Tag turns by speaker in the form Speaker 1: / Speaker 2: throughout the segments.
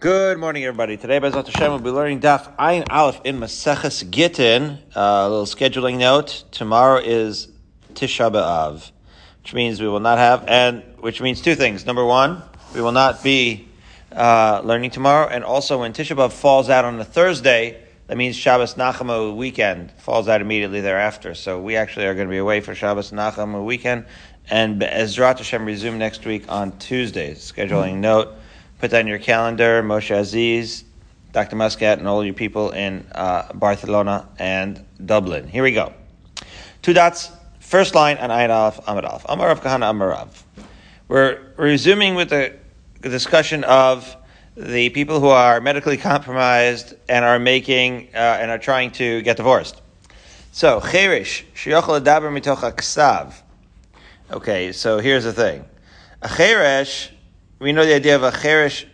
Speaker 1: Good morning, everybody. Today, Bezat Hashem, we'll be learning Daf Ayin Aleph in Maseches Gittin. Uh, a little scheduling note. Tomorrow is Tisha B'Av, which means we will not have, and which means two things. Number one, we will not be uh, learning tomorrow, and also when Tisha B'Av falls out on a Thursday, that means Shabbos Nachamu weekend falls out immediately thereafter. So we actually are going to be away for Shabbos Nachamu weekend, and Ezrat Hashem resume next week on Tuesday. Scheduling note put that in your calendar. Moshe Aziz, Dr. Muscat, and all you people in uh, Barcelona and Dublin. Here we go. Two dots. First line on Ayin Aleph, Amud Aleph. Amar Rav Kahana Amarav. We're resuming with the discussion of the people who are medically compromised and are making uh, and are trying to get divorced. So, cherish shiyochel adaber mitoch aksav. Okay, so here's the thing. A cheresh we know the idea of a cherish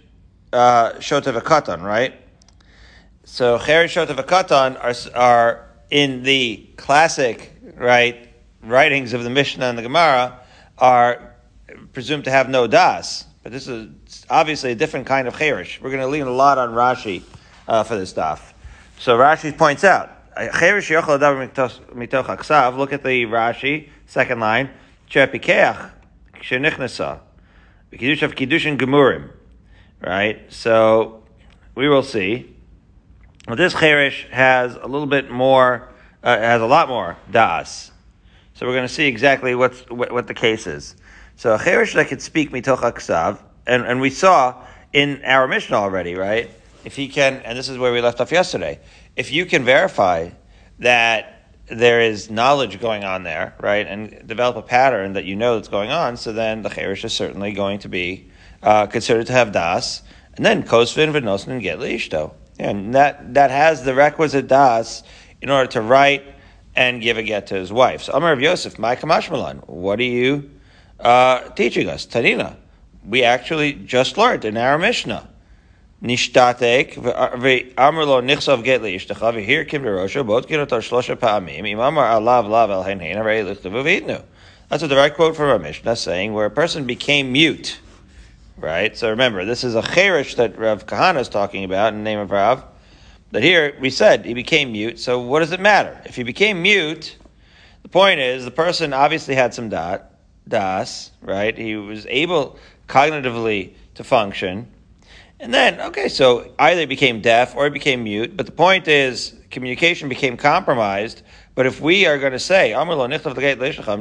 Speaker 1: uh, shotav katan, right? So cherish shotav katan are, are in the classic, right, writings of the Mishnah and the Gemara are presumed to have no das. But this is obviously a different kind of cherish. We're going to lean a lot on Rashi uh, for this stuff. So Rashi points out, cherish yochel mitoch aksav, look at the Rashi, second line, Chepikeach, Kiddush of Kiddush and Gemurim, right? So we will see. Well, this cherish has a little bit more, uh, has a lot more das. So we're going to see exactly what's, what, what the case is. So a cherish that could speak mitoch aksav, and, and we saw in our Mishnah already, right? If he can, and this is where we left off yesterday, if you can verify that there is knowledge going on there, right, and develop a pattern that you know that's going on, so then the cherish is certainly going to be uh, considered to have das, and then kosvin v'nosin and get leishto, and that that has the requisite das in order to write and give a get to his wife. So Amar of Yosef, my kamashmalan, what are you uh, teaching us? Tanina, we actually just learned in our Mishnah ve'amr lo nichsav get le'ishtecha v'hir kim derosha both kinotar shlosha pa'amim im amar alav lav el hein hein harei lichtavu v'itnu. That's a direct quote from our Mishnah saying where a person became mute. Right? So remember, this is a cherish that Rav Kahana is talking about in the name of Rav. But here we said he became mute. So what does it matter? If he became mute, the point is the person obviously had some dot, das, right? He was able cognitively to function. And then, okay, so either he became deaf or he became mute, but the point is communication became compromised. But if we are going to say, I'm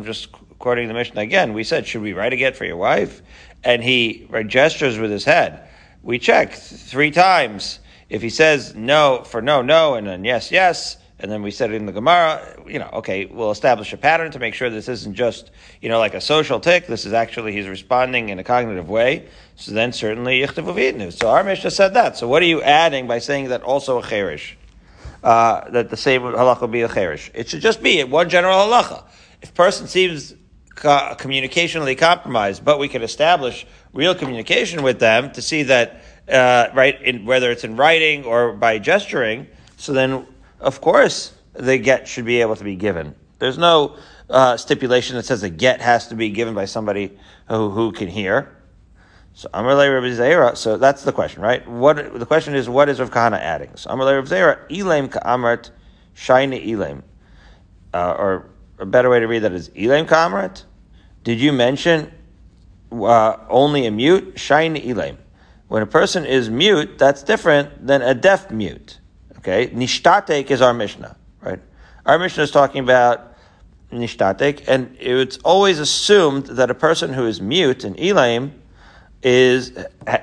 Speaker 1: just quoting the Mishnah again, we said, should we write a get for your wife? And he gestures with his head. We check three times. If he says no for no, no, and then yes, yes, and then we said it in the Gemara, you know, okay, we'll establish a pattern to make sure this isn't just, you know, like a social tick. This is actually, he's responding in a cognitive way. So then certainly, yichtavu So our Mishnah said that. So what are you adding by saying that also a cherish? Uh, that the same halacha will be a cherish. It should just be one general halacha. If person seems co- communicationally compromised, but we can establish real communication with them to see that, uh, right, in, whether it's in writing or by gesturing, so then of course the get should be able to be given. There's no uh, stipulation that says a get has to be given by somebody who, who can hear. So Amalei Rabbi Zera. So that's the question, right? What the question is? What is Rav Kahana adding? So Amalei Rabbi Zera. Elaim ka'amrat shayne elaim, uh, or a better way to read that is elaim ka'amrat. Did you mention uh, only a mute? Shayne elaim. When a person is mute, that's different than a deaf mute. Okay, nishtatek is our Mishnah, right? Our Mishnah is talking about nishtatek, and it's always assumed that a person who is mute in Elaim is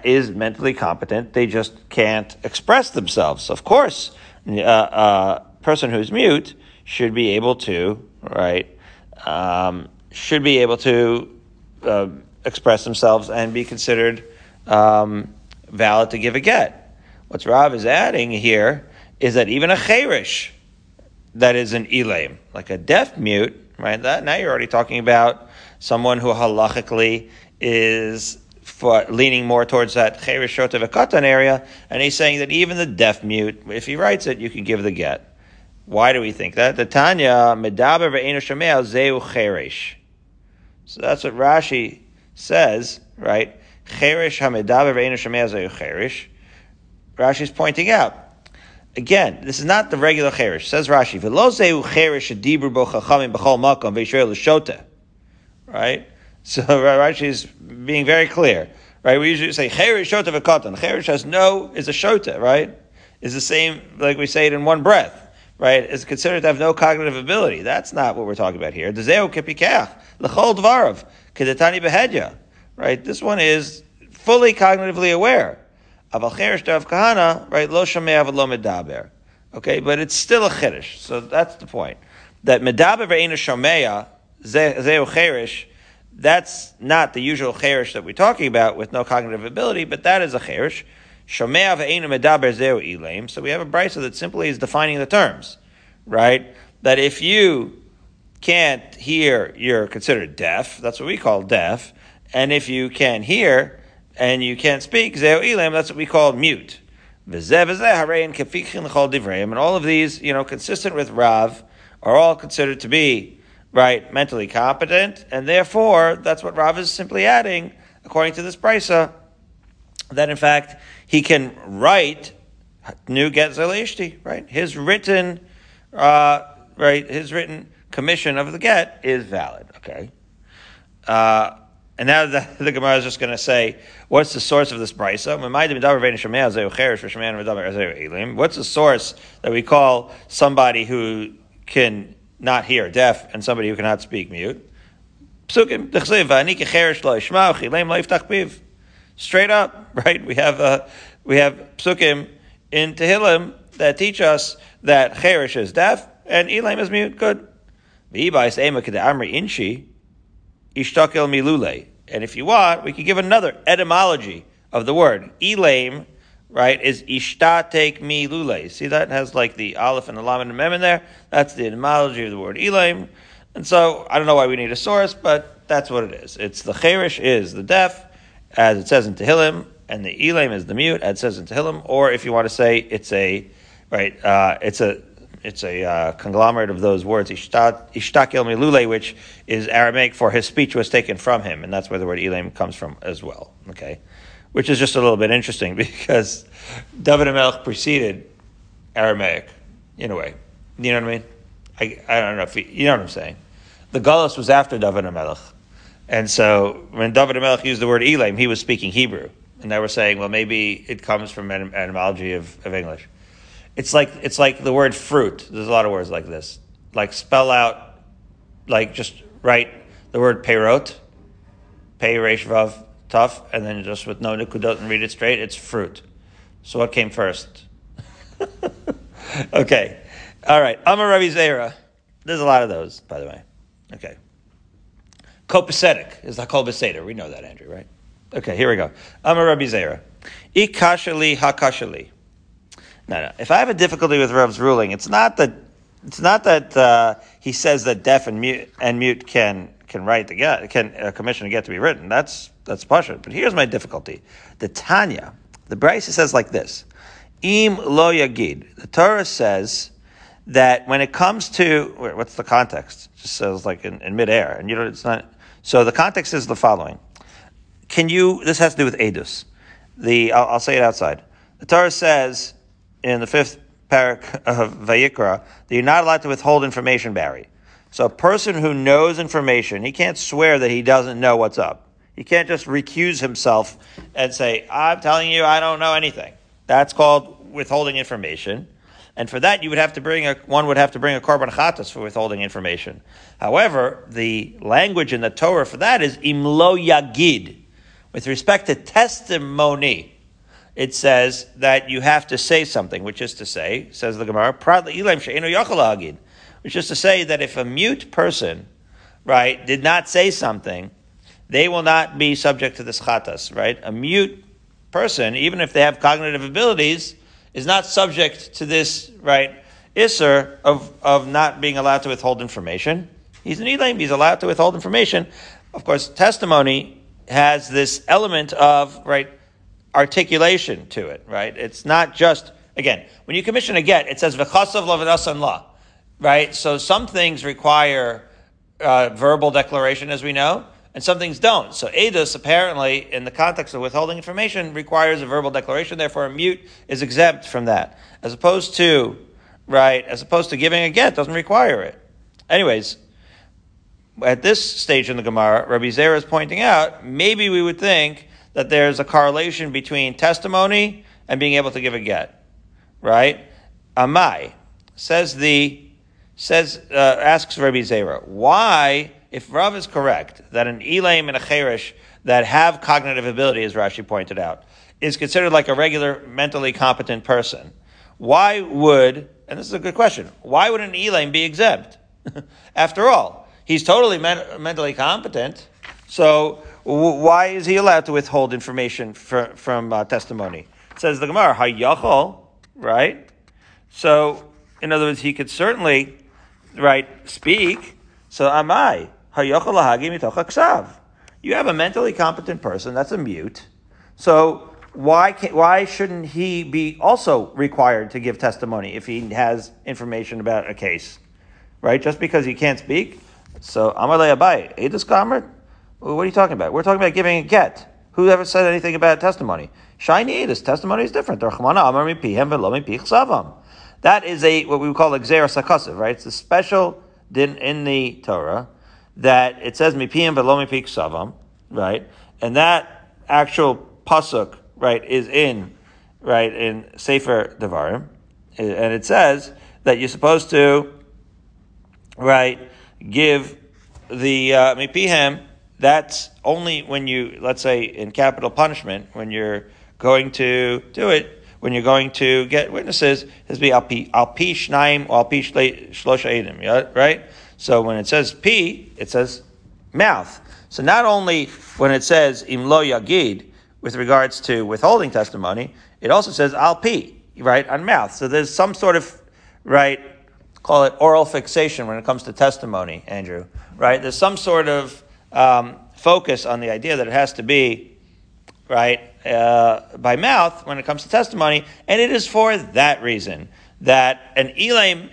Speaker 1: is mentally competent. They just can't express themselves. Of course, a uh, uh, person who's mute should be able to, right? Um, should be able to uh, express themselves and be considered um, valid to give a get. What's Rav is adding here is that even a cherish that is an elaim, like a deaf mute, right? That now you're already talking about someone who halachically is for leaning more towards that cherish shota v'katan area, and he's saying that even the deaf mute, if he writes it, you can give the get. Why do we think that? The Tanya medaber ve'enu shemea zeu cherish. So that's what Rashi says, right? Cherish hamedaber ve'enu shemea zeu cherish Rashi is pointing out. Again, this is not the regular cherish. Says Rashi, "Velozeu cherish dibur bo chachamim b'chol makom v'yisrael l'shota." Right. So Rashi is being very clear. Right. We usually say cherish shota v'katan. Cherish has no is a shota. Right. Is the same like we say it in one breath. Right. Is considered to have no cognitive ability. That's not what we're talking about here. Dezeu kepikach l'chol dvarav kedetani behedya. Right. This one is fully cognitively aware. Aval cherish of kahana, right? Lo shamei lo medaber. Okay, but it's still a cherish. So that's the point. That medaber ve'ena shameya zeu cherish. That's not the usual cherish that we're talking about with no cognitive ability, but that is a cherish. Shomea ve'ena medaber zeu ilaim. So we have a brisa that simply is defining the terms, right? That if you can't hear, you're considered deaf. That's what we call deaf. And if you can hear, and you can't speak, zeo that's what we call mute. And all of these, you know, consistent with Rav, are all considered to be, right, mentally competent, and therefore, that's what Rav is simply adding, according to this brisa, that in fact, he can write new get zelishti, right? His written, uh, right, his written commission of the get is valid, okay? Uh, and now the, the Gemara is just going to say, what's the source of this brisa? What's the source that we call somebody who can not hear, deaf, and somebody who cannot speak mute? Straight up, right? We have uh, we have psukim in Tehillim that teach us that cherish is deaf and Elam is mute. Good. Ishtakel milule. And if you want, we could give another etymology of the word. Elaim, right, is ishtatek milule. See that? It has like the aleph and the lam and the mem in there. That's the etymology of the word elaim. And so, I don't know why we need a source, but that's what it is. It's the cherish is the deaf, as it says in Tehillim, and the elaim is the mute, as it says in Tehillim, or if you want to say it's a, right, uh, it's a it's a uh, conglomerate of those words, ishtak el milule, which is Aramaic for his speech was taken from him, and that's where the word Elam comes from as well. Okay, which is just a little bit interesting because David Melech preceded Aramaic in a way. You know what I mean? I, I don't know if you, you know what I'm saying. The Gullus was after David Melech, and so when David Melech used the word Elam, he was speaking Hebrew, and they were saying, well, maybe it comes from etymology of, of English. It's like it's like the word fruit. There's a lot of words like this. Like spell out, like just write the word peyrot, pei resh vav tough, and then just with no nikudot and read it straight. It's fruit. So what came first? okay, all right. Amar Rabbi Zera. There's a lot of those, by the way. Okay. Copacetic is the kol beseder. We know that, Andrew, right? Okay, here we go. Amar Rabbi Zera. Ikashali hakashali. No, no. If I have a difficulty with Rav's ruling, it's not that it's not that uh, he says that deaf and mute and mute can can write the get can uh, commission a get to be written. That's that's pasha. But here's my difficulty: the Tanya, the Brisa says like this: Im lo yagid. The Torah says that when it comes to what's the context? It just says like in, in midair, and you know it's not. So the context is the following: Can you? This has to do with edus. The I'll, I'll say it outside. The Torah says in the fifth parak of Vayikra that you're not allowed to withhold information, Barry. So a person who knows information, he can't swear that he doesn't know what's up. He can't just recuse himself and say, I'm telling you, I don't know anything. That's called withholding information. And for that, you would have to bring a, one would have to bring a korban chatas for withholding information. However, the language in the Torah for that is imlo yagid. With respect to testimony, it says that you have to say something, which is to say, says the Gemara, which is to say that if a mute person, right, did not say something, they will not be subject to this chatas, right? A mute person, even if they have cognitive abilities, is not subject to this, right, isser of, of not being allowed to withhold information. He's an elam, he's allowed to withhold information. Of course, testimony has this element of, right, articulation to it, right? It's not just, again, when you commission a get, it says la, right? So some things require uh, verbal declaration, as we know, and some things don't. So edus apparently, in the context of withholding information, requires a verbal declaration. Therefore, a mute is exempt from that, as opposed to right, as opposed to giving a get doesn't require it. Anyways, at this stage in the Gemara, Rabbi Zera is pointing out maybe we would think that there's a correlation between testimony and being able to give a get, right? Amai says the says uh, asks Rabbi Zera why if Rav is correct that an elaim and a cherish that have cognitive ability, as Rashi pointed out, is considered like a regular mentally competent person, why would and this is a good question why would an elaim be exempt? After all, he's totally men- mentally competent, so why is he allowed to withhold information for, from uh, testimony? It says the Gemara, Hayachol, right? So, in other words, he could certainly, right, speak. So, am I? Hayachol lahagi mitoch You have a mentally competent person, that's a mute. So, why, can, why shouldn't he be also required to give testimony if he has information about a case? Right? Just because he can't speak? So, Amalei Abaye, Edus What are you talking about? We're talking about giving a get. Who ever said anything about testimony? Shiny this testimony is different. That is a, what we would call a Xer Sakasiv, right? It's a special din in the Torah that it says Mipiyam Velo Mipik Savam, right? And that actual pasuk, right, is in, right, in Sefer Devarim. And it says that you're supposed to, right, give the uh, Mipihem, that's only when you, let's say, in capital punishment, when you're going to do it, when you're going to get witnesses, has be al pi shnaim or al pi shlosha edim, right? So when it says p, it says mouth. So not only when it says im lo yagid with regards to withholding testimony, it also says al pi, right, on mouth. So there's some sort of right, call it oral fixation when it comes to testimony, Andrew, right? There's some sort of um, focus on the idea that it has to be right uh, by mouth when it comes to testimony, and it is for that reason that an elam,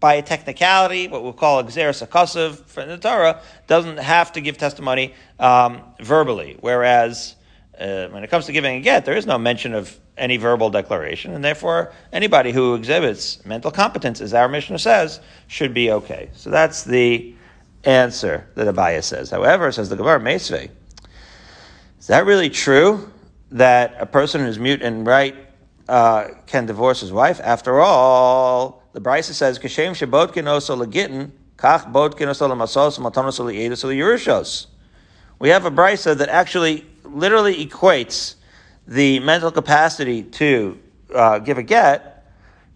Speaker 1: by a technicality, what we'll call a xeris akasiv from the Torah, doesn't have to give testimony um, verbally, whereas uh, when it comes to giving a get, there is no mention of any verbal declaration, and therefore anybody who exhibits mental competence, as our Mishnah says, should be okay. So that's the answer that Abaye says. However, says the Gemara Mesve, is that really true that a person who's mute and right uh, can divorce his wife? After all, the Brisa says, "Kashem shebotkin oso legitin, kach botkin oso lemasos, matonos liedus yerushos." We have a Brisa that actually literally equates the mental capacity to uh, give a get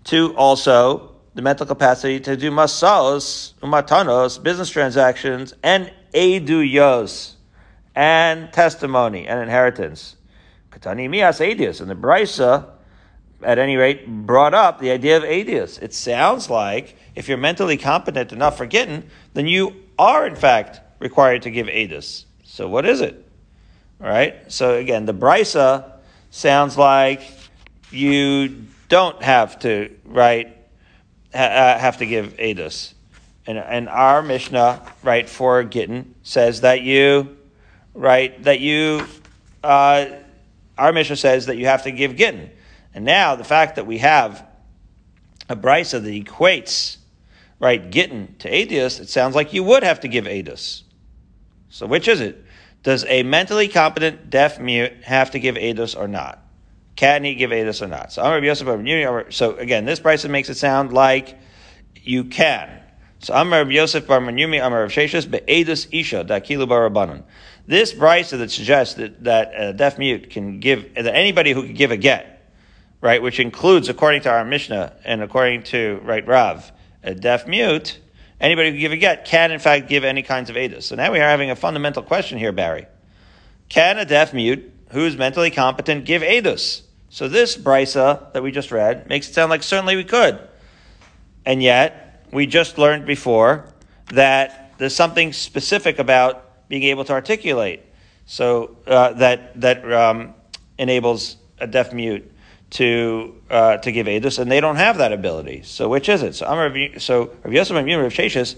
Speaker 1: to also the mental capacity to do masaos, umatanos, business transactions, and eduyos, and testimony and inheritance. Katani mias edius. And the Brisa, at any rate, brought up the idea of edius. It sounds like if you're mentally competent enough for getting, then you are in fact required to give edus. So what is it? All right. So again, the Brisa sounds like you don't have to right have to give edus. And, and our Mishnah, right, for Gittin says that you, right, that you, uh, our Mishnah says that you have to give Gittin. And now the fact that we have a brisa that equates, right, Gittin to Adius, it sounds like you would have to give Adus. So which is it? Does a mentally competent deaf mute have to give Adus or not? Can he give Adus or not? So So again, this brisa makes it sound like you can. So Amar Yosef Bar Manumi Amar Rav Sheshus Be'edus Isha Dakilu Barabanan. This brisa that suggests that, that uh, a deaf mute can give, that anybody who can give a get, right, which includes, according to our Mishnah and according to, right, Rav, uh, a deaf mute, anybody who can give a get can in fact give any kinds of edus. So now we are having a fundamental question here, Barry. Can a deaf mute who is mentally competent give edus? So this brisa that we just read makes it sound like certainly we could. And yet, we just learned before that there's something specific about being able to articulate. So uh, that that um, enables a deaf mute to uh, to give edus, and they don't have that ability. So which is it? So I'm so Rav Yosef Rav Sheshis,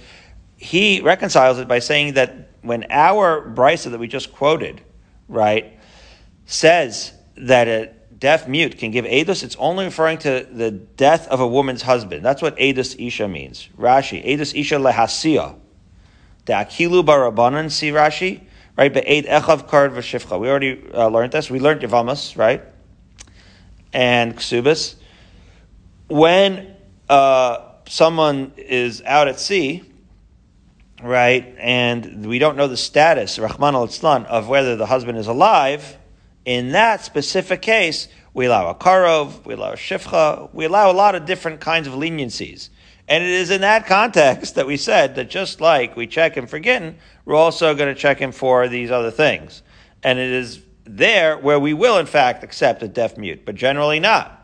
Speaker 1: he reconciles it by saying that when our brisa that we just quoted, right, says that a deaf mute can give edus, it's only referring to the death of a woman's husband. That's what edus isha means. Rashi, edus isha lehasia. The akilu barabanan, see Rashi, right? Be'ed echav kard v'shifcha. We already uh, learned this. We learned Yavamas, right? And Ksubas. When uh, someone is out at sea, right, and we don't know the status, Rahman al of whether the husband is alive, in that specific case, we allow a karov, we allow a shifcha, we allow a lot of different kinds of leniencies. And it is in that context that we said that just like we check him for Gittin, we're also going to check him for these other things. And it is there where we will, in fact, accept a deaf mute, but generally not.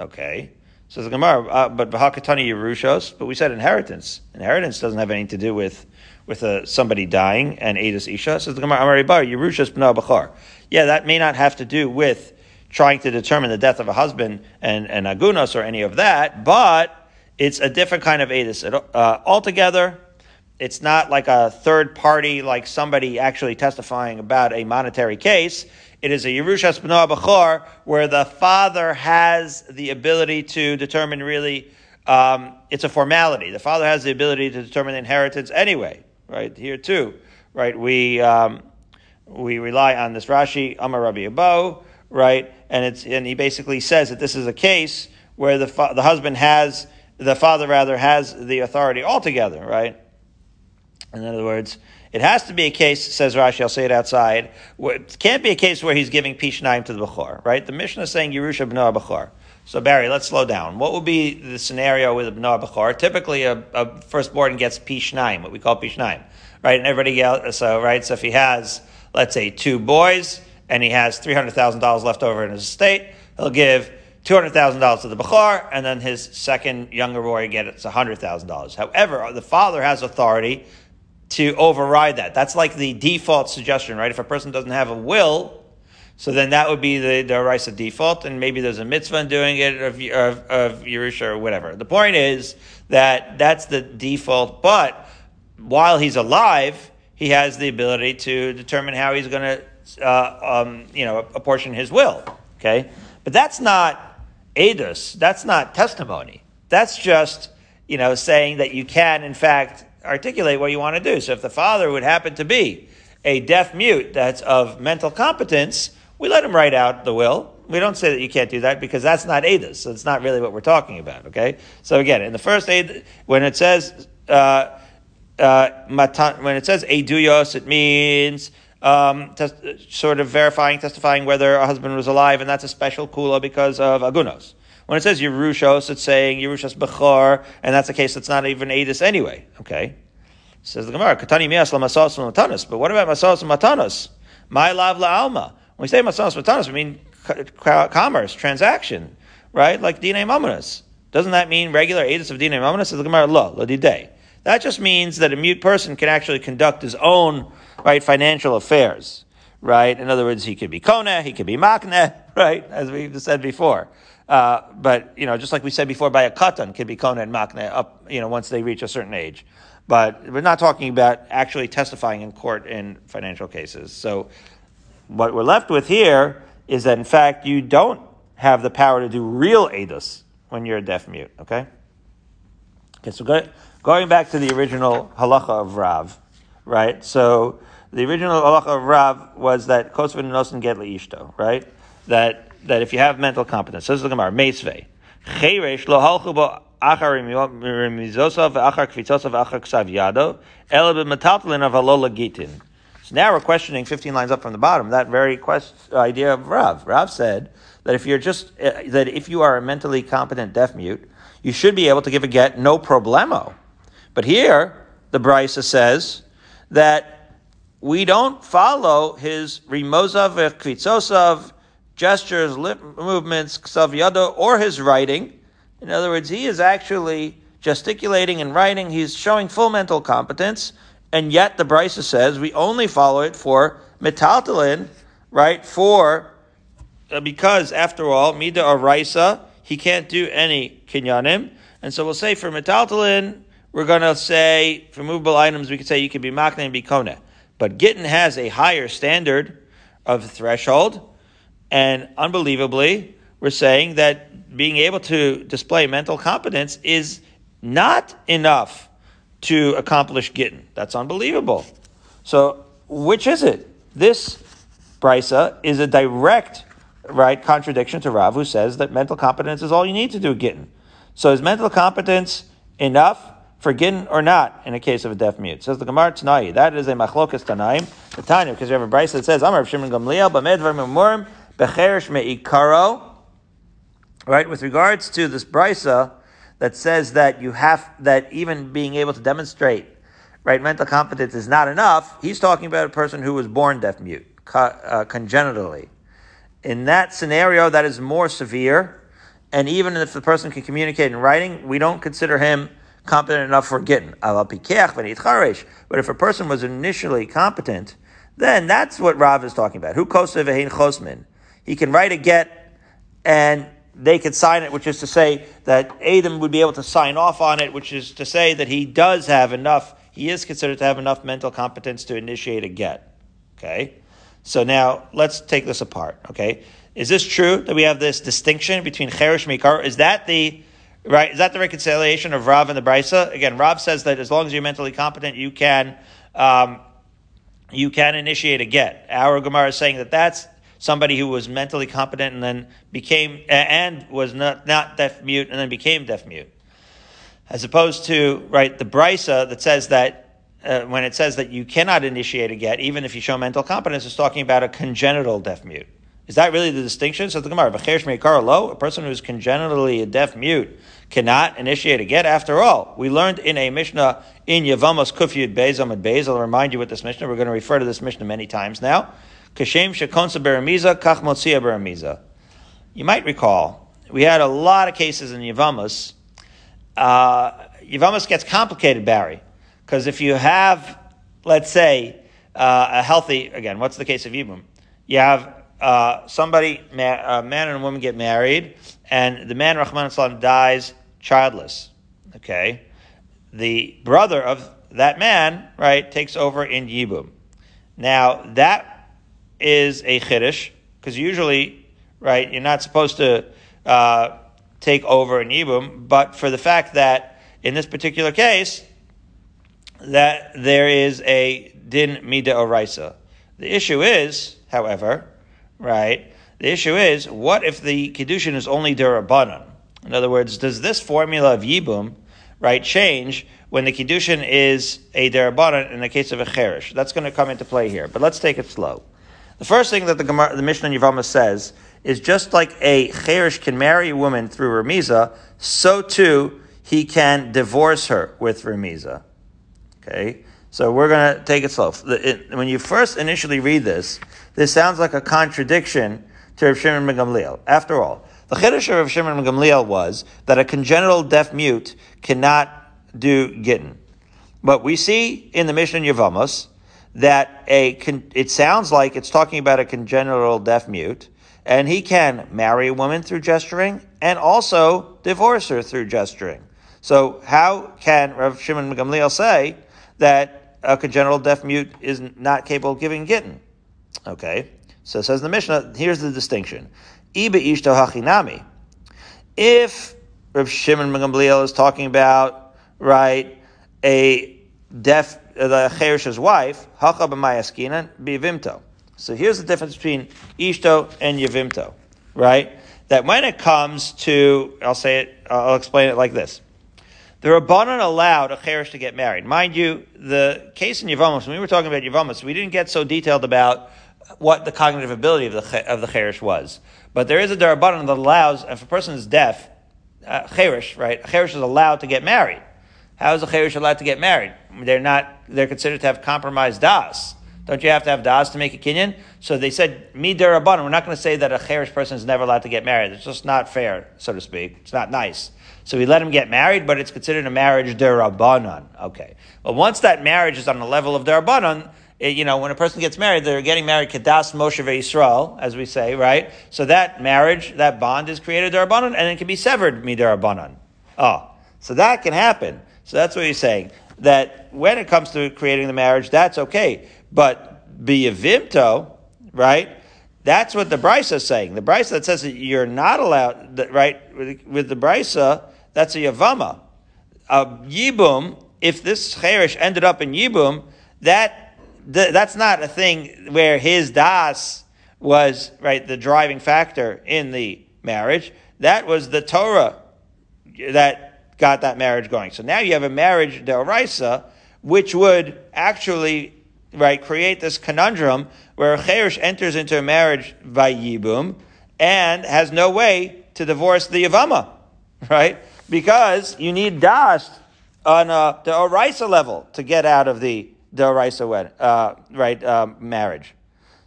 Speaker 1: Okay. Says the Gemara, uh, but Bahakatani Yerushos, but we said inheritance. Inheritance doesn't have anything to do with with uh, somebody dying and Edis Isha. Says the Gemara, Amari Bar, Yerushos B'na Bachar. Yeah, that may not have to do with trying to determine the death of a husband and, and Agunos or any of that, but it's a different kind of Edis. Uh, altogether, it's not like a third party, like somebody actually testifying about a monetary case. It is a Yerushas B'noah B'chor, where the father has the ability to determine really, um, it's a formality. The father has the ability to determine the inheritance anyway, right? Here too, right? We, um, we rely on this Rashi, Amar Rabbi Abo, right? And it's, and he basically says that this is a case where the, fa- the husband has, the father rather has the authority altogether, right? In other words, it has to be a case, says Rashi, I'll say it outside, it can't be a case where he's giving Pishnaim to the Bechor, right? The Mishnah is saying Yerusha B'noah Bechor. So Barry, let's slow down. What would be the scenario with a B'noah Bechor? Typically, a, a firstborn gets Pishnaim, what we call Pishnaim, right? And everybody else, so, right? So if he has, let's say, two boys, and he has $300,000 left over in his estate, he'll give $200,000 to the Bechor, and then his second younger boy gets $100,000. However, the father has authority to override that. That's like the default suggestion, right? If a person doesn't have a will, so then that would be the, the Raisa default, and maybe there's a mitzvah in doing it of, of, of Yerusha or whatever. The point is that that's the default, but while he's alive, he has the ability to determine how he's going to, uh, um, you know, apportion his will. Okay, but that's not edus. That's not testimony. That's just you know saying that you can, in fact, articulate what you want to do. So if the father would happen to be a deaf mute that's of mental competence, we let him write out the will. We don't say that you can't do that because that's not edus. So it's not really what we're talking about. Okay. So again, in the first aid, when it says uh, uh, when it says eduyos, it means um, sort of verifying, testifying whether a husband was alive, and that's a special kula because of agunos. When it says Yerushos, it's saying Yerushas Bechor, and that's a case that's not even Adis anyway. Okay. Says the Gemara, Katani Mias la Masas Matanas. But what about Masas Matanas? My lav la alma. When we say Masas Matanas, we mean commerce, transaction, right? Like Dine Mamonas. Doesn't that mean regular Adis of Dine Mamonas? Says the Gemara, lo, dide. That just means that a mute person can actually conduct his own, right, financial affairs, right? In other words, he could be Kona, he could be Makne, right? As we've said before. Uh, but you know, just like we said before, by a katan can be kona and makne up, you know, once they reach a certain age. But we're not talking about actually testifying in court in financial cases. So what we're left with here is that in fact you don't have the power to do real edus when you're a deaf mute. Okay. Okay. So go, going back to the original halacha of Rav, right? So the original halacha of Rav was that kosvin nosen get leishto, right? That that if you have mental competence, says the Gemara, Meisvei, Cheresh lo halchu bo achar remizosav achar kvitzosav achar ksav yado, ela of halola gitin. So now we're questioning 15 lines up from the bottom that very quest, idea of Rav. Rav said that if you're just uh, that if you are a mentally competent deaf mute, you should be able to give a get no problemo. But here the Brisa says that we don't follow his rimozav kvitzosav gestures, lip movements, ksav or his writing. In other words, he is actually gesticulating and writing. He's showing full mental competence, and yet the Brisa says we only follow it for metaltalin, right? For uh, because after all, mida or he can't do any kinyanim, and so we'll say for metaltalin, we're going to say for movable items, we could say you can be makne and be kone. But Gittin has a higher standard of threshold, and unbelievably, we're saying that being able to display mental competence is not enough to accomplish Gittin. That's unbelievable. So, which is it? This brisa is a direct right contradiction to Rav, who says that mental competence is all you need to do Gittin. So, is mental competence enough for Gittin or not in a case of a deaf mute? Says the Gemara Tanai. That is a machlokas Tanaim. The Tanya, because you have a brisa that says, Amar Shimon Gamliel, Bamedvar Memurim, Becherish Me'ikaro. Right, with regards to this brisa that says that you have, that even being able to demonstrate right, mental competence is not enough, he's talking about a person who was born deaf mute, uh, congenitally. In that scenario, that is more severe, and even if the person can communicate in writing, we don't consider him competent enough for Gittin. But if a person was initially competent, then that's what Rav is talking about. Who chosmin? He can write a get, and they could sign it, which is to say that Adam would be able to sign off on it, which is to say that he does have enough he is considered to have enough mental competence to initiate a get. Okay? So now let's take this apart. Okay? Is this true that we have this distinction between Cherish Mikar? Is that the right? Is that the reconciliation of Rav and the Brisa? Again, Rav says that as long as you're mentally competent, you can um, you can initiate a get. Our Gemara is saying that that's somebody who was mentally competent and then became and was not not deaf mute and then became deaf mute as opposed to right the brisa that says that uh, when it says that you cannot initiate a get even if you show mental competence, is talking about a congenital deaf mute. Is that really the distinction? So the Gemara, a person who is congenitally a deaf mute cannot initiate a get. After all, we learned in a Mishnah in Yavamos Kufyud Beis Amud Beis. I'll remind you with this Mishnah. We're going to refer to this Mishnah many times now. Kashem Shekonsa Beramiza Kach Motzia Beramiza. You might recall we had a lot of cases in Yavamos uh, Yavamas gets complicated, Barry, because if you have, let's say, uh, a healthy, again, what's the case of Yibum? You have uh, somebody, a man and a woman get married, and the man, Rahman dies childless. Okay? The brother of that man, right, takes over in Yibum. Now, that is a chiddush, because usually, right, you're not supposed to uh, take over in Yibum, but for the fact that in this particular case, that there is a din mida oraisa. The issue is, however, right, the issue is, what if the Kiddushin is only derabanan? In other words, does this formula of Yibum, right, change when the Kiddushin is a derabanan in the case of a cherish? That's going to come into play here, but let's take it slow. The first thing that the, Gemara, the Mishnah Yavama says is just like a cherish can marry a woman through remiza, so too he can divorce her with remiza. Okay, so we're going to take it slow. When you first initially read this, this sounds like a contradiction to Rav Shimon ben Gamliel. After all, the chiddush of Rav Shimon ben Gamliel was that a congenital deaf mute cannot do gittin. But we see in the Mishnah Yevamos that a it sounds like it's talking about a congenital deaf mute, and he can marry a woman through gesturing and also divorce her through gesturing. So how can Rav Shimon Gamliel say that a congenital deaf mute is not capable of giving gittin? Okay, so says the Mishnah. Here's the distinction: ishto hachinami. If Rav Shimon Gamliel is talking about right a deaf uh, the cherish's wife, hacha b'mayaskinan. So here's the difference between Ishto and Yavimto, right? That when it comes to, I'll say it, uh, I'll explain it like this. The Rabbanon allowed a Cherish to get married. Mind you, the case in Yavamos, when we were talking about Yavamos, we didn't get so detailed about what the cognitive ability of the, of the Cherish was. But there is a Rabbanon that allows, if a person is deaf, uh, Cherish, right? Cherish is allowed to get married. How is a Cherish allowed to get married? They're not, they're considered to have compromised Das. Don't you have to have das to make a kinyan? So they said, me derabanan. We're not going to say that a cherish person is never allowed to get married. It's just not fair, so to speak. It's not nice. So we let him get married, but it's considered a marriage derabanan. Okay. But once that marriage is on the level of derabanan, it, you know, when a person gets married, they're getting married kedas Moshe Yisrael, as we say, right? So that marriage, that bond is created derabanan, and it can be severed mi derabanan. Oh, so that can happen. So that's what he's saying that when it comes to creating the marriage, that's okay. But biyavimto, right? That's what the brisa is saying. The brisa that says that you're not allowed, right? With, with the brisa, that's a yavama. A yibum, if this cherish ended up in yibum, that th- that's not a thing where his das was right the driving factor in the marriage. That was the Torah that got that marriage going. So now you have a marriage deoraisa, which would actually right create this conundrum where cherish enters into a marriage by yibum and has no way to divorce the yavama, right? Because you need das on a, the oraisa level to get out of the the oraisa wed, uh, right um, marriage.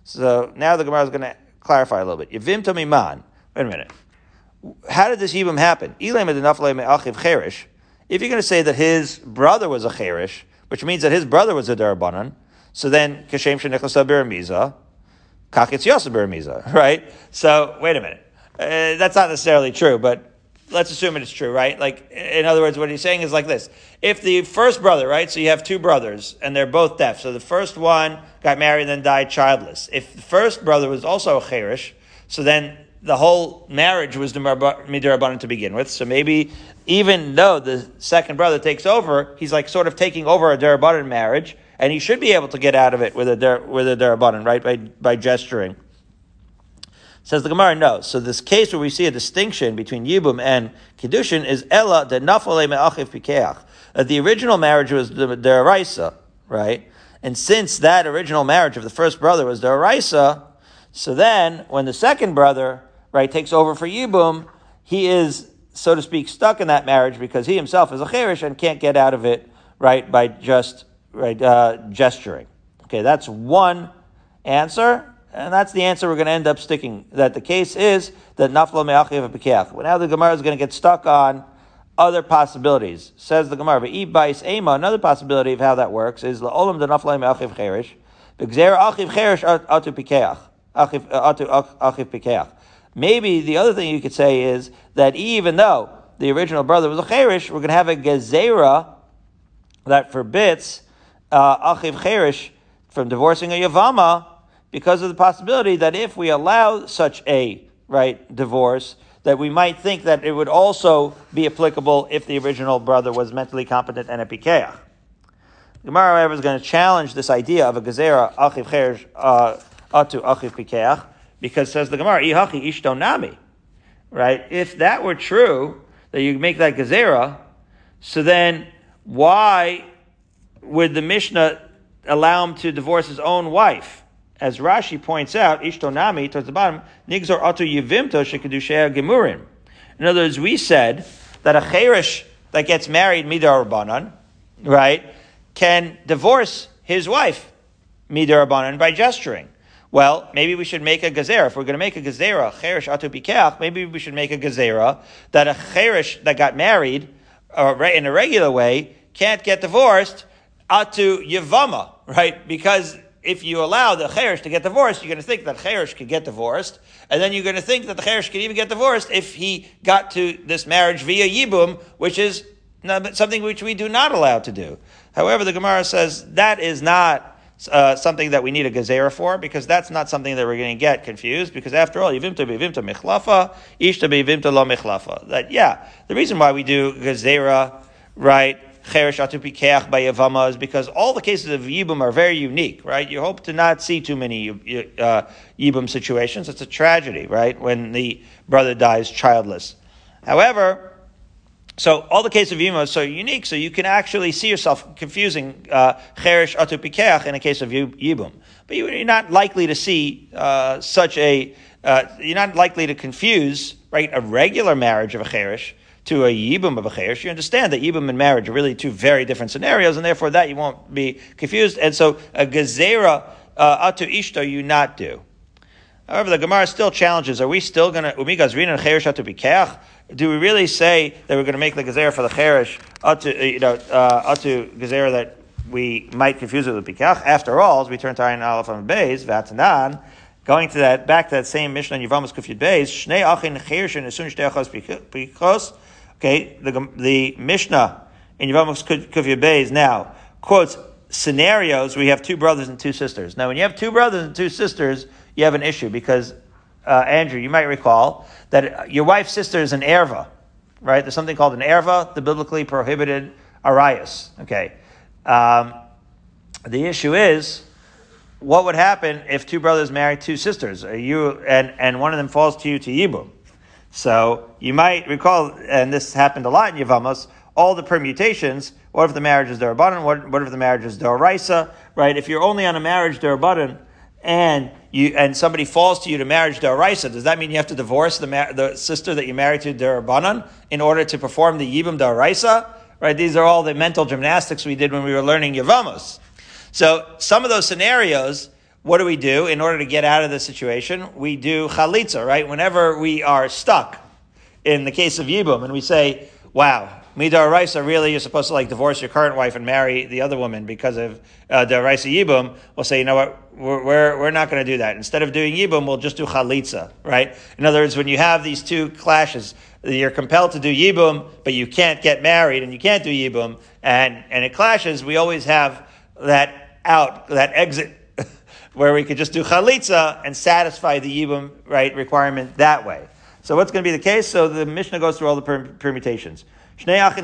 Speaker 1: So now the Gemara is going to clarify a little bit. Yivim to miman. Wait a minute. How did this yibum happen? If you're going to say that his brother was a cherish, which means that his brother was a darabanan, so then kashem shenichasa beramiza, kakitz beramiza, right? So wait a minute. Uh, that's not necessarily true, but let's assume it's true, right? Like, in other words, what he's saying is like this. If the first brother, right, so you have two brothers, and they're both deaf, so the first one got married and then died childless. If the first brother was also a cherish, so then the whole marriage was the midirabanan to begin with. So maybe even though the second brother takes over, he's like sort of taking over a derabanan marriage, and he should be able to get out of it with a with a right, by by gesturing. Says the Gemara, no. So this case where we see a distinction between Yibum and Kiddushin is Ella de Nafale Me'achiv Pikeach. The original marriage was the Deraisa, right? And since that original marriage of the first brother was Deraisa, so then when the second brother, right, takes over for Yibum, he is, so to speak, stuck in that marriage because he himself is a Cherish and can't get out of it, right, by just, right, uh, gesturing. Okay, that's one answer. And that's the answer we're going to end up sticking. That the case is that naflo me'achiv v'pekeach. Well, now the Gemara is going to get stuck on other possibilities. Says the Gemara, but bais ema. Another possibility of how that works is la'olam de naflo me'achiv cherish. B'gzer achiv cherish atu pekeach. Achiv uh, achiv pekeach. Maybe the other thing you could say is that even though the original brother was a cherish, we're going to have a gezerah that forbids uh, achiv cherish from divorcing a yavama because of the possibility that if we allow such a right divorce, that we might think that it would also be applicable if the original brother was mentally competent and a pikeach. Gemara, however, is going to challenge this idea of a gezerah achiv chersh uh, atu achiv pikeach because says the Gemara ihachi ishtonami, right? If that were true, that you make that gezerah, so then why would the Mishnah allow him to divorce his own wife? As Rashi points out, Ishtonami, towards the bottom, Nigzor Atu Yivimto Gemurim. In other words, we said that a Cherish that gets married, Midar Rabbanan, right, can divorce his wife, Midar Rabbanan, by gesturing. Well, maybe we should make a gezerah. If we're going to make a gezerah, cherish atu bikeach, maybe we should make a gezerah that a cherish that got married uh, in a regular way can't get divorced atu yivama, right? Because if you allow the cherish to get divorced, you're going to think that cherish could get divorced, and then you're going to think that the cherish could even get divorced if he got to this marriage via yibum, which is something which we do not allow to do. However, the Gemara says that is not uh, something that we need a gezerah for, because that's not something that we're going to get confused, because after all, yivimta bivimta michlafa, ishta bivimta lo michlafa. That, yeah, the reason why we do gezerah, right, cheresh atupikeach by Yavama is because all the cases of Yibum are very unique, right? You hope to not see too many uh, Yibum situations. It's a tragedy, right? When the brother dies childless. However, so all the cases of Yibum are so unique, so you can actually see yourself confusing cheresh uh, atupikeach in a case of Yibum. But you're not likely to see uh, such a, uh, you're not likely to confuse, right, a regular marriage of a cheresh to a yibum of a cheresh, you understand that yibum and marriage are really two very different scenarios, and therefore that you won't be confused. And so a gezerah uh, atu ishto you not do. However, the Gemara still challenges: Are we still going to umigas rina and cheresh atu bikeach? Do we really say that we're going to make the gezerah for the cheresh atu uh, you know uh, atu gezerah that we might confuse it with bikeach? After all, as we turn to Ayin Aleph and Beis, Vatanan, going to that back to that same mission in Yavamas Kufyud Beis, Shnei Achin soon as Shtei Achos Okay, the, the Mishnah in Yevamos Kufya Beis now quotes scenarios where you have two brothers and two sisters. Now, when you have two brothers and two sisters, you have an issue because, uh, Andrew, you might recall that your wife's sister is an erva, right? There's something called an erva, the biblically prohibited arias. Okay. Um, the issue is, what would happen if two brothers marry two sisters? Are you and, and one of them falls to you to Yibum? So you might recall, and this happened a lot in Yavamos, all the permutations. What if the marriage is Darabanan? What, what if the marriage is Daraisa? Right? If you're only on a marriage Darabanan and you and somebody falls to you to marriage Daraisa, does that mean you have to divorce the, the sister that you married to Darabanan in order to perform the Yibum Daraisa? Right? These are all the mental gymnastics we did when we were learning Yavamos. So some of those scenarios, what do we do in order to get out of the situation? We do chalitza, right? Whenever we are stuck, in the case of Yibum, and we say, wow, Midar Raisa, really, you're supposed to like divorce your current wife and marry the other woman because of uh, the Raisa Yibum. We'll say, you know what, we're, we're, we're not going to do that. Instead of doing Yibum, we'll just do Chalitza, right? In other words, when you have these two clashes, you're compelled to do Yibum, but you can't get married and you can't do Yibum, and, and it clashes, we always have that out, that exit, where we could just do chalitza and satisfy the yibum right requirement that way. So what's going to be the case? So the Mishnah goes through all the permutations. So let's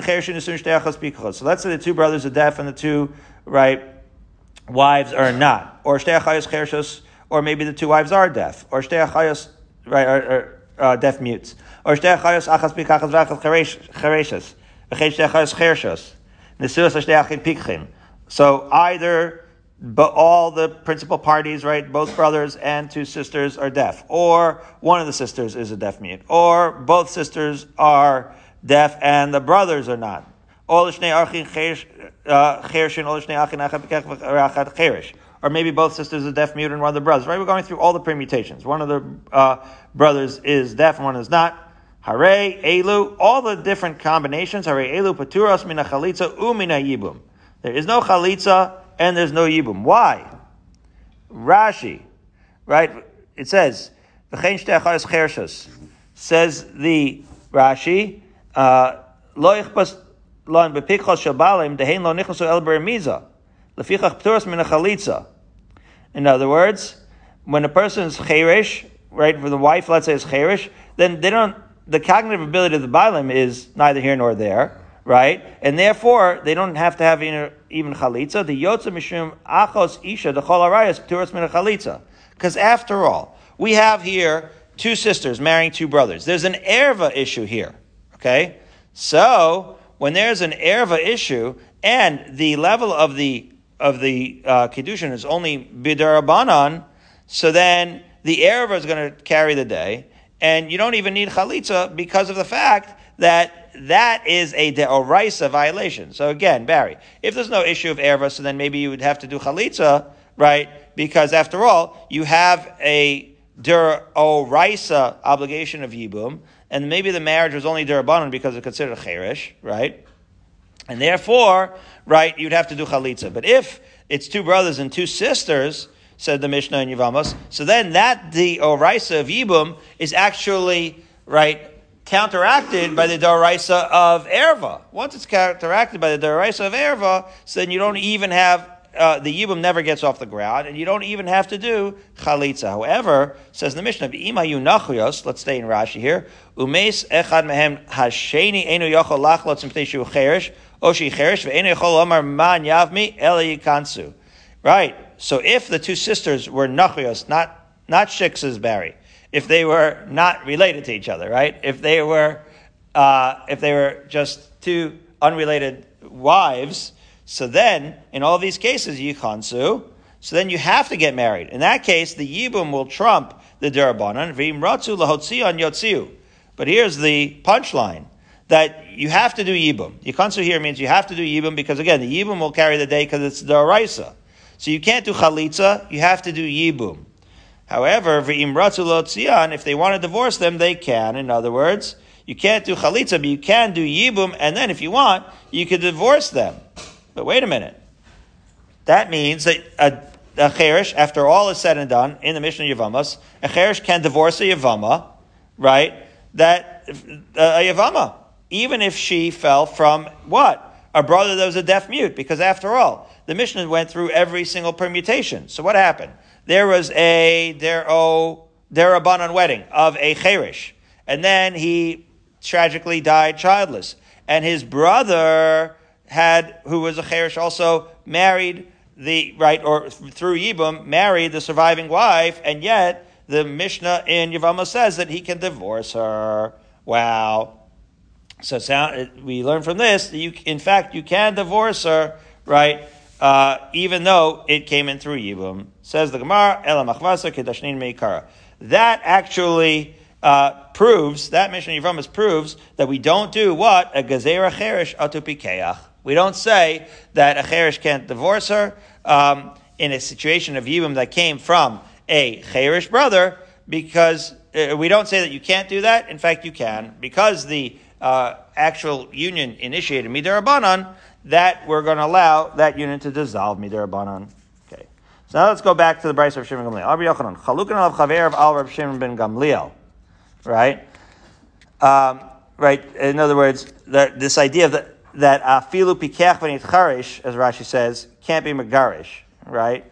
Speaker 1: say the two brothers are deaf and the two right wives are not, or or maybe the two wives are deaf, or right are uh, deaf mutes, or so either but all the principal parties, right, both brothers and two sisters are deaf, or one of the sisters is a deaf mute, or both sisters are deaf and the brothers are not. Uh, or maybe both sisters are deaf mute and one of the brothers, right? We're going through all the permutations. One of the uh, brothers is deaf and one is not. Hare, Elu, all the different combinations. Hare, Elu, Paturas, Mina Chalitza, Umina Yibum. There is no chalitza and there's no yibum. Why? Rashi, right? It says, says the Rashi, uh, lo ichpas lon bepikhos shabalim dehein lo nichosu el bermiza lefichach pturas min. In other words, when a person is cherish, right, for the wife, let's say is cherish, then they don't, the cognitive ability of the balim is neither here nor there right? And therefore, they don't have to have even chalitza. The yotza mishum achos isha the chol arayas pturas min chalitza. Because after all, we have here two sisters marrying two brothers. There's an erva issue here. Okay, so when there's an erva issue and the level of the of the uh, kiddushin is only bidarabanan, so then the erva is going to carry the day, and you don't even need chalitza because of the fact that that is a deoraisa violation. So again, Barry, if there's no issue of erva, so then maybe you would have to do chalitza, right? Because after all, you have a deoraisa obligation of yibum, and maybe the marriage was only derabanan because it's considered cherish, right? And therefore, right, you'd have to do chalitza. But if it's two brothers and two sisters, said the Mishnah in Yavamos, so then that the oraisa of yibum is actually right counteracted by the Daraisa of Erva. Once it's counteracted by the Daraisa of Erva, so then you don't even have, uh, the Yibum never gets off the ground, and you don't even have to do Chalitza. However, says the Mishnah, Ima Yunachuyos, let's stay in Rashi here, Umes Echad Mehem Hasheni Enu Yochol Lachlot Simteshu Cherish, Oshi Cherish, Ve'enu Yochol Omar Man Yavmi El Yikansu. Right. So if the two sisters were Nachuyos, not, not Shiks's Barry, if they were not related to each other, right? If they were, uh, if they were just two unrelated wives, so then in all these cases yichansu, so then you have to get married. In that case, the yibum will trump the derabanan. V'im ratzu lahotzion yotziu. But here's the punchline that you have to do yibum. Yikansu here means you have to do yibum because again, the yibum will carry the day because it's the daraisa. So you can't do chalitza, you have to do yibum. However, if they want to divorce them, they can. In other words, you can't do chalitza, but you can do yibum, and then if you want, you could divorce them. But wait a minute. That means that a, a cherish, after all is said and done, in the Mishnah Yavamas, a cherish can divorce a Yavama, right? That, a Yavama, even if she fell from what? a brother that was a deaf mute, because after all, the Mishnah went through every single permutation. So what happened? There was a there oh derabanan wedding of a cherish, and then he tragically died childless, and his brother had who was a cherish also married the right or through Yibum married the surviving wife, and yet the Mishnah in Yavama says that he can divorce her. Wow. So sound, we learn from this that you, in fact, you can divorce her, right? Uh, even though it came in through Yibum. Says the Gemara, Ela Machvasa Meikara. That actually uh, proves, that mission Mishnah Yavamas proves that we don't do what? A Gezerah Cherish Atupikeach. We don't say that a Cherish can't divorce her um, in a situation of Yibum that came from a Cherish brother because uh, we don't say that you can't do that. In fact, you can because the uh, actual union initiated midirabanan, that we're going to allow that unit to dissolve midirabanan. Okay. So now let's go back to the Braisa of Shimon Gamliel. Rabbi Yochanan, chalukan al chaver of al Rabbi Shimon ben Gamliel. Right? Um, right? In other words, this idea of the, that afilu pikach charish, as Rashi says, can't be megarish. Right?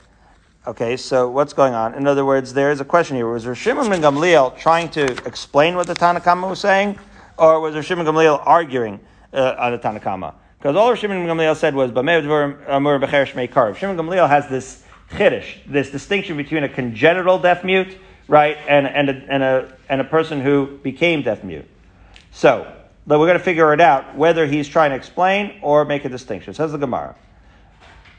Speaker 1: Okay, so what's going on? In other words, there is a question here. Was Shimon ben Gamliel trying to explain what the Tanakama was saying? or was Rav Shimon Gamliel arguing uh, on the Tanakama? Because all Shimon Gamliel said was, Rav Shimon Gamliel has this chiddush, this distinction between a congenital deaf mute, right, and, and, a, and, a, and a person who became deaf mute. So, but we're going to figure it out whether he's trying to explain or make a distinction. Says the Gemara.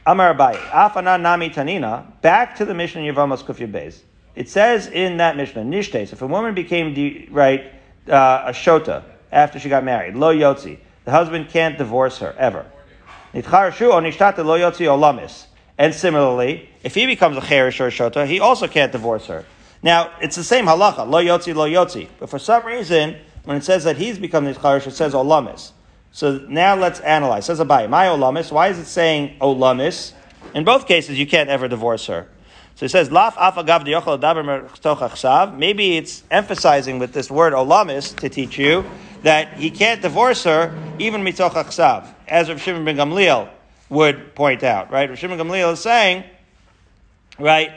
Speaker 1: Amar Abaye, Afana Nami Tanina, back to the Mishnah Yavamas Kufya Beis. It says in that Mishnah, Nishtes, if a woman became, right, uh, a shota after she got married. Lo yotzi. The husband can't divorce her ever. And similarly, if he becomes a cherish or shota, he also can't divorce her. Now, it's the same halacha, lo yotzi, lo yotzi. But for some reason, when it says that he's become the cherish, it says olamis. So now let's analyze. Says Abaye, my olamis. Why is it saying olamis? In both cases, you can't ever divorce her. So he says, Laf afagav daber Maybe it's emphasizing with this word olamis to teach you that he can't divorce her even mitoch achsav, as Rav Shimon ben Gamliel would point out, right? Rav Shimon ben Gamliel is saying, right,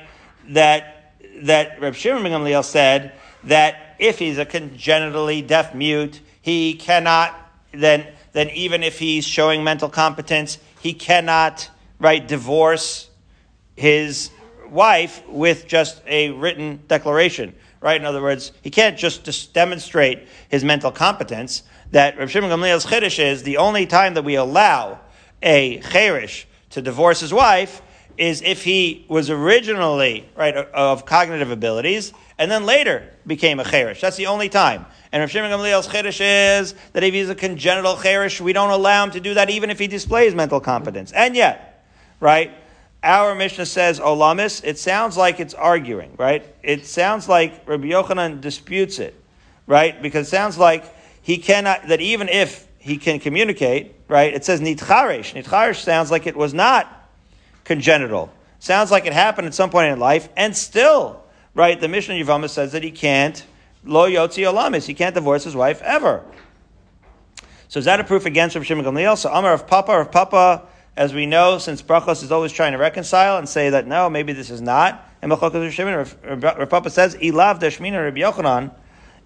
Speaker 1: that, that Rav Shimon ben Gamliel said that if he's a congenitally deaf mute, he cannot, then, then even if he's showing mental competence, he cannot, right, divorce his wife with just a written declaration, right? In other words, he can't just, demonstrate his mental competence. That Rav Shimon Gamliel's chiddush is the only time that we allow a cherish to divorce his wife is if he was originally right of cognitive abilities and then later became a cherish. That's the only time. And Rav Shimon Gamliel's chiddush is that if he's a congenital cherish, we don't allow him to do that even if he displays mental competence. And yet, right? Our Mishnah says olamis, it sounds like it's arguing, right? It sounds like Rabbi Yochanan disputes it, right? Because it sounds like he cannot, that even if he can communicate, right? It says nitcharesh. Nitcharesh sounds like it was not congenital. Sounds like it happened at some point in life, and still, right? The Mishnah Yavama says that he can't, lo yotzi olamis, he can't divorce his wife ever. So is that a proof against Rabbi Shimon Gamliel? So Amar of Papa, of Papa, as we know, since Brachos is always trying to reconcile and say that no, maybe this is not. And Machokas Shimon, Rav Papa says, Ilav Dashmina Rabbi Yochanan.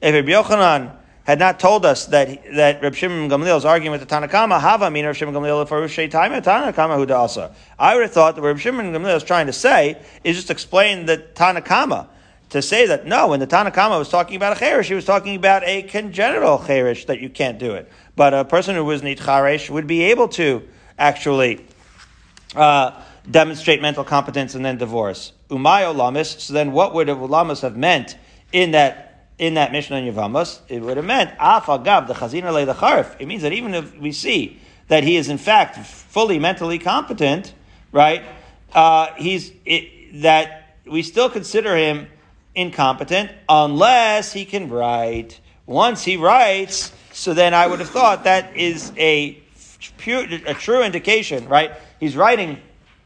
Speaker 1: If Rabbi Yochanan had not told us that that Reb Shimon Gamliel is arguing with the Tanakama, Hava mean Reb Shimon Gamliel for Rushay time Tanakama who also. I would have thought that what Reb Shimon Gamliel is trying to say is just explain the Tanakama to say that no, when the Tanakama was talking about a cherish, he was talking about a congenital cherish that you can't do it. But a person who was nit charesh would be able to actually uh, demonstrate mental competence and then divorce. Umay olamis. So then, what would olamis have meant in that in that Mishnah in Yavamas? It would have meant af agav the chazina le the. It means that even if we see that he is in fact fully mentally competent, right? Uh, he's it, that we still consider him incompetent unless he can write. Once he writes, so then I would have thought that is a pure, a true indication, right? He's writing,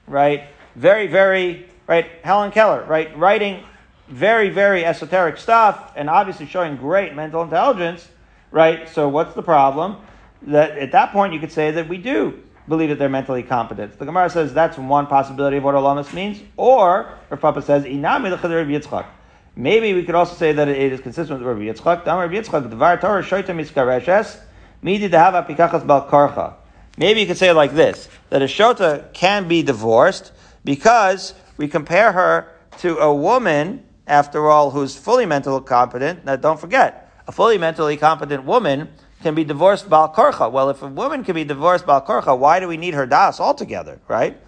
Speaker 1: right? Very, very, right? Helen Keller, right? Writing very, very esoteric stuff and obviously showing great mental intelligence, right? So what's the problem? That at that point you could say that we do believe that they're mentally competent. The Gemara says that's one possibility of what olamis means, or Rav Papa says inami Yitzchak. Maybe we could also say that it is consistent with Rabbi Yitzchak. Damar Rabbi Yitzchak, Dvar Torah Shoita Miskareshes, Midi Dehava Pikachas Bal Karcha. Maybe you could say it like this, that a Shota can be divorced because we compare her to a woman, after all, who's fully mentally competent. Now don't forget, a fully mentally competent woman can be divorced Bal Karcha. Well, if a woman can be divorced Bal Karcha, why do we need her das altogether, right?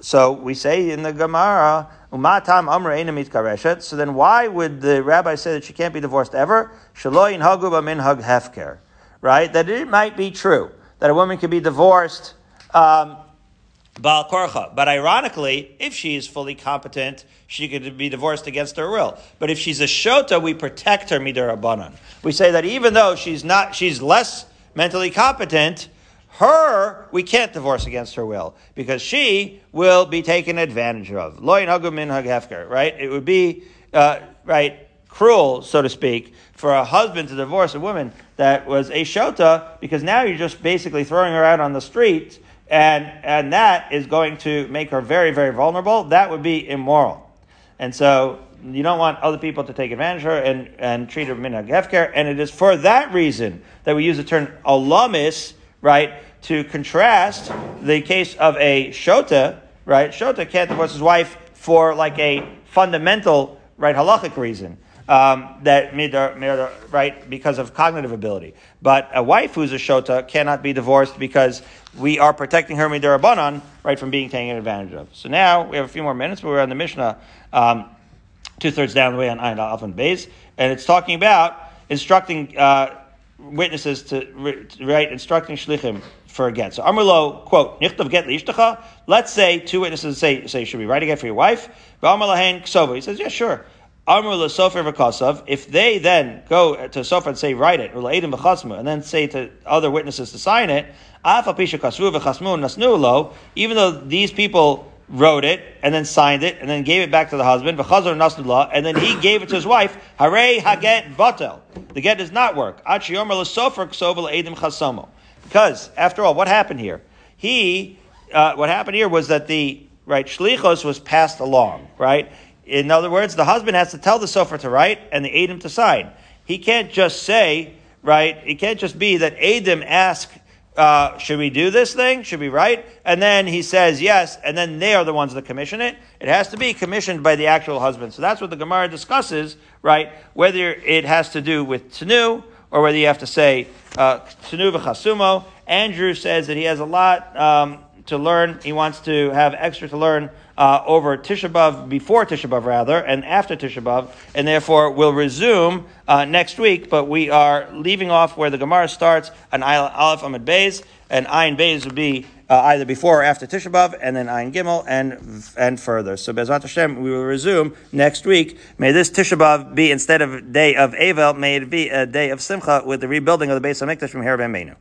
Speaker 1: So we say in the Gemara, Umatam Amra Einamit Kareshet. So then why would the rabbi say that she can't be divorced ever? Shaloyin Haguba Min Hag Hefker. Right? That it might be true that a woman can be divorced um, Korcha. But ironically, if she is fully competent, she could be divorced against her will. But if she's a Shota, we protect her Midarabanan. We say that even though she's not, she's less mentally competent, her, we can't divorce against her will because she will be taken advantage of. Right? It would be, uh, right, cruel, so to speak, for a husband to divorce a woman that was a shota because now you're just basically throwing her out on the street and, and that is going to make her very, very vulnerable. That would be immoral. And so you don't want other people to take advantage of her and, and treat her minhag hefker. And it is for that reason that we use the term alamis, right, to contrast the case of a shota, right? Shota can't divorce his wife for like a fundamental, right, halachic reason. Um, that right because of cognitive ability, but a wife who's a shota cannot be divorced because we are protecting her midirabanan right from being taken advantage of. So now we have a few more minutes, but we're on the Mishnah, um, two thirds down the way on Ayin Alf Beis, and it's talking about instructing uh, witnesses to right instructing shlichim for a get. So Amrlo, quote, Nichtav get liishtacha. Let's say two witnesses say, say, should we write a get for your wife? Amrlahen ksova. He says, yeah, sure. Sofer v'kasav. If they then go to sofer and say, write it, and then say to other witnesses to sign it, even though these people wrote it and then signed it and then gave it back to the husband, and then he gave it to his wife, hare haget batel. The get does not work. Because, after all, what happened here? He, uh, what happened here was that the, right, shlichos was passed along, right? In other words, the husband has to tell the sofer to write and the Adam to sign. He can't just say, right, it can't just be that Adam ask, uh, should we do this thing? Should we write? And then he says yes, and then they are the ones that commission it. It has to be commissioned by the actual husband. So that's what the Gemara discusses, right? Whether it has to do with Tanu, or whether you have to say uh, Tanu v'chasumo. Andrew says that he has a lot um, to learn. He wants to have extra to learn uh, over Tisha B'av, before Tisha B'av rather, and after Tisha B'av, and therefore we'll resume uh, next week. But we are leaving off where the Gemara starts on Aleph Amud Beis, and Ayin Beis would be uh, either before or after Tisha B'av, and then Ayin Gimel, and and further. So Bezrat Hashem, we will resume next week. May this Tisha B'av be instead of day of Avel, may it be a day of Simcha with the rebuilding of the Beis Hamikdash from Herab Menu.